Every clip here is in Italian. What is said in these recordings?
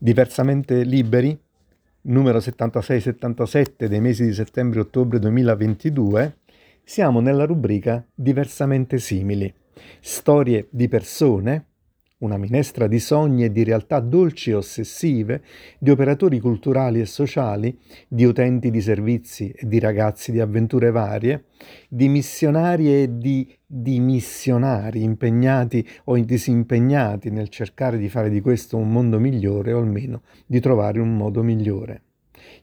Diversamente liberi, numero 76-77 dei mesi di settembre e ottobre 2022, siamo nella rubrica Diversamente simili, storie di persone, una minestra di sogni e di realtà dolci e ossessive, di operatori culturali e sociali, di utenti di servizi e di ragazzi di avventure varie, di missionari e di dimissionari impegnati o disimpegnati nel cercare di fare di questo un mondo migliore o almeno di trovare un modo migliore.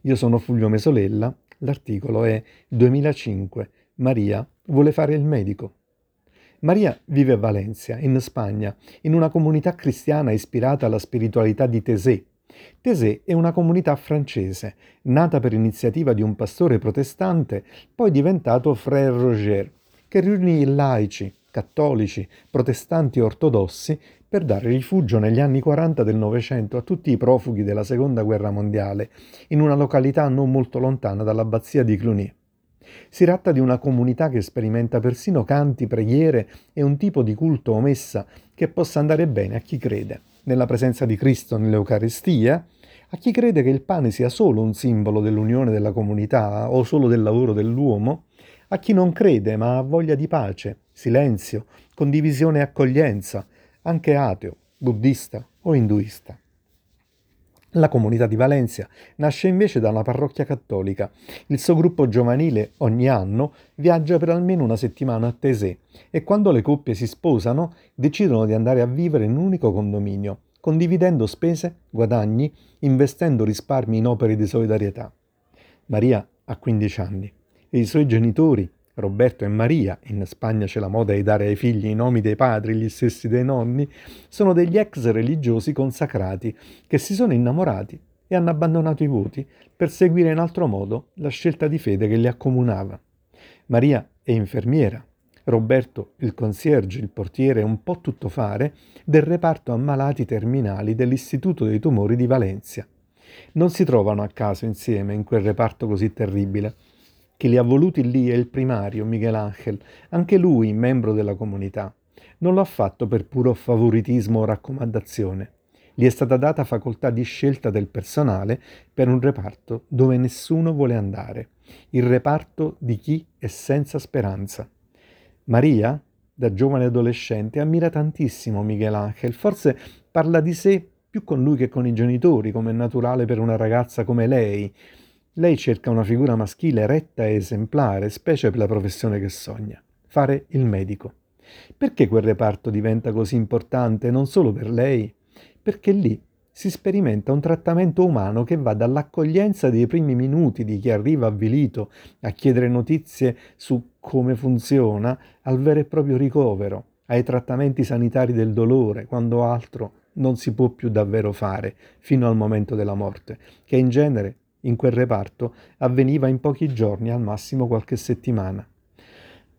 Io sono Fulvio Mesolella, l'articolo è 2005, Maria vuole fare il medico. Maria vive a Valencia, in Spagna, in una comunità cristiana ispirata alla spiritualità di Tesé. Tesé è una comunità francese, nata per iniziativa di un pastore protestante, poi diventato Frère Roger, che riunì laici, cattolici, protestanti e ortodossi per dare rifugio negli anni 40 del Novecento a tutti i profughi della Seconda Guerra Mondiale, in una località non molto lontana dall'abbazia di Cluny. Si tratta di una comunità che sperimenta persino canti, preghiere e un tipo di culto o messa che possa andare bene a chi crede nella presenza di Cristo nell'Eucaristia, a chi crede che il pane sia solo un simbolo dell'unione della comunità o solo del lavoro dell'uomo, a chi non crede ma ha voglia di pace, silenzio, condivisione e accoglienza, anche ateo, buddista o induista. La comunità di Valencia nasce invece da una parrocchia cattolica. Il suo gruppo giovanile ogni anno viaggia per almeno una settimana a Tesé e quando le coppie si sposano decidono di andare a vivere in un unico condominio, condividendo spese, guadagni, investendo risparmi in opere di solidarietà. Maria ha 15 anni e i suoi genitori, Roberto e Maria, in Spagna c'è la moda di dare ai figli i nomi dei padri, gli stessi dei nonni, sono degli ex religiosi consacrati che si sono innamorati e hanno abbandonato i voti per seguire in altro modo la scelta di fede che li accomunava. Maria è infermiera, Roberto il concierge, il portiere, un po' tuttofare del reparto ammalati terminali dell'Istituto dei tumori di Valencia. Non si trovano a caso insieme in quel reparto così terribile chi li ha voluti lì è il primario, Michelangelo, anche lui membro della comunità. Non lo ha fatto per puro favoritismo o raccomandazione. Gli è stata data facoltà di scelta del personale per un reparto dove nessuno vuole andare, il reparto di chi è senza speranza. Maria, da giovane adolescente, ammira tantissimo Michelangelo, forse parla di sé più con lui che con i genitori, come è naturale per una ragazza come lei, lei cerca una figura maschile retta e esemplare, specie per la professione che sogna, fare il medico. Perché quel reparto diventa così importante non solo per lei? Perché lì si sperimenta un trattamento umano che va dall'accoglienza dei primi minuti di chi arriva avvilito a chiedere notizie su come funziona al vero e proprio ricovero, ai trattamenti sanitari del dolore, quando altro non si può più davvero fare, fino al momento della morte, che in genere in quel reparto avveniva in pochi giorni, al massimo qualche settimana.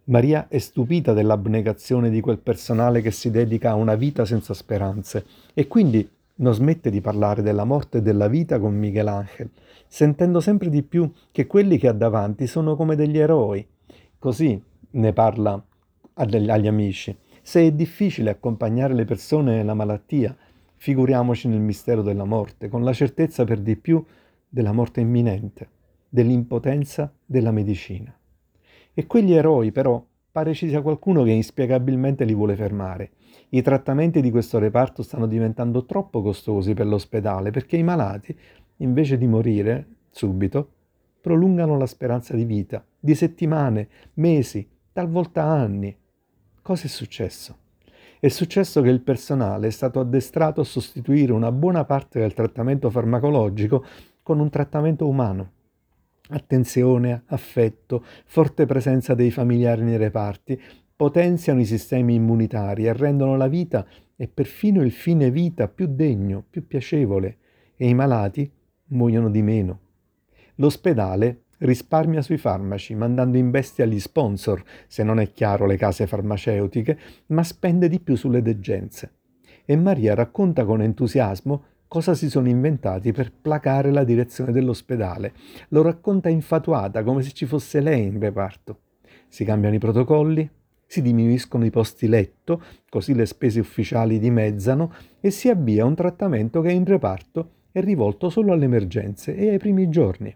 Maria è stupita dell'abnegazione di quel personale che si dedica a una vita senza speranze e quindi non smette di parlare della morte e della vita con Michelangelo, sentendo sempre di più che quelli che ha davanti sono come degli eroi. Così ne parla agli amici. Se è difficile accompagnare le persone nella malattia, figuriamoci nel mistero della morte, con la certezza per di più della morte imminente, dell'impotenza della medicina. E quegli eroi però pare ci sia qualcuno che inspiegabilmente li vuole fermare. I trattamenti di questo reparto stanno diventando troppo costosi per l'ospedale perché i malati, invece di morire subito, prolungano la speranza di vita di settimane, mesi, talvolta anni. Cosa è successo? È successo che il personale è stato addestrato a sostituire una buona parte del trattamento farmacologico con un trattamento umano. Attenzione, affetto, forte presenza dei familiari nei reparti potenziano i sistemi immunitari e rendono la vita e perfino il fine vita più degno, più piacevole e i malati muoiono di meno. L'ospedale risparmia sui farmaci, mandando in bestia gli sponsor, se non è chiaro le case farmaceutiche, ma spende di più sulle degenze. E Maria racconta con entusiasmo cosa si sono inventati per placare la direzione dell'ospedale. Lo racconta infatuata, come se ci fosse lei in reparto. Si cambiano i protocolli, si diminuiscono i posti letto, così le spese ufficiali dimezzano e si avvia un trattamento che in reparto è rivolto solo alle emergenze e ai primi giorni.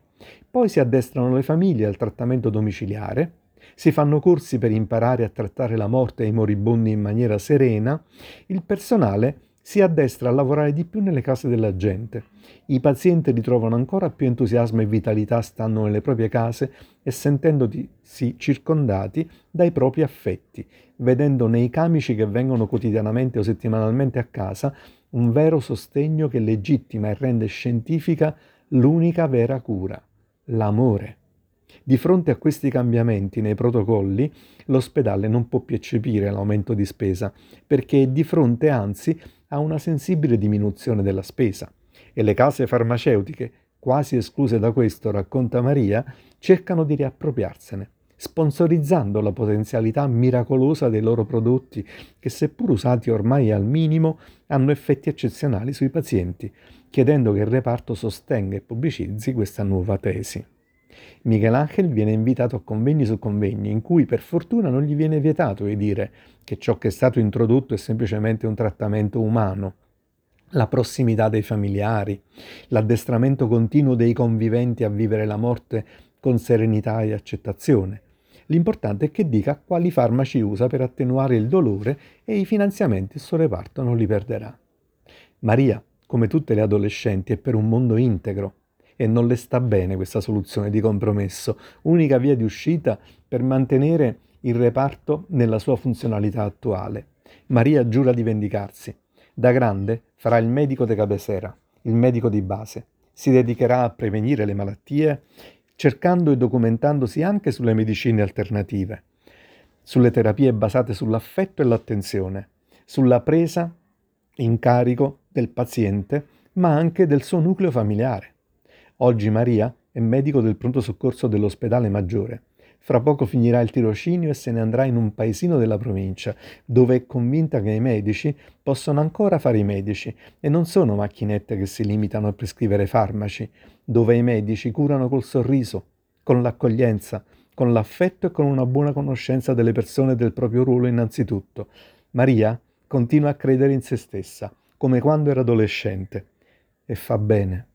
Poi si addestrano le famiglie al trattamento domiciliare, si fanno corsi per imparare a trattare la morte e i moribondi in maniera serena, il personale si addestra a lavorare di più nelle case della gente. I pazienti ritrovano ancora più entusiasmo e vitalità stando nelle proprie case e sentendosi circondati dai propri affetti, vedendo nei camici che vengono quotidianamente o settimanalmente a casa un vero sostegno che legittima e rende scientifica l'unica vera cura, l'amore. Di fronte a questi cambiamenti nei protocolli, l'ospedale non può più eccepire l'aumento di spesa, perché è di fronte anzi a una sensibile diminuzione della spesa. E le case farmaceutiche, quasi escluse da questo, racconta Maria, cercano di riappropriarsene, sponsorizzando la potenzialità miracolosa dei loro prodotti, che seppur usati ormai al minimo, hanno effetti eccezionali sui pazienti, chiedendo che il reparto sostenga e pubblicizzi questa nuova tesi. Michelangelo viene invitato a convegni su convegni in cui per fortuna non gli viene vietato di dire che ciò che è stato introdotto è semplicemente un trattamento umano. La prossimità dei familiari, l'addestramento continuo dei conviventi a vivere la morte con serenità e accettazione. L'importante è che dica quali farmaci usa per attenuare il dolore e i finanziamenti il suo reparto non li perderà. Maria, come tutte le adolescenti, è per un mondo integro e non le sta bene questa soluzione di compromesso, unica via di uscita per mantenere il reparto nella sua funzionalità attuale. Maria giura di vendicarsi. Da grande farà il medico de cabecera, il medico di base. Si dedicherà a prevenire le malattie, cercando e documentandosi anche sulle medicine alternative, sulle terapie basate sull'affetto e l'attenzione, sulla presa in carico del paziente, ma anche del suo nucleo familiare. Oggi Maria è medico del pronto soccorso dell'ospedale maggiore. Fra poco finirà il tirocinio e se ne andrà in un paesino della provincia, dove è convinta che i medici possono ancora fare i medici e non sono macchinette che si limitano a prescrivere farmaci, dove i medici curano col sorriso, con l'accoglienza, con l'affetto e con una buona conoscenza delle persone e del proprio ruolo innanzitutto. Maria continua a credere in se stessa, come quando era adolescente, e fa bene.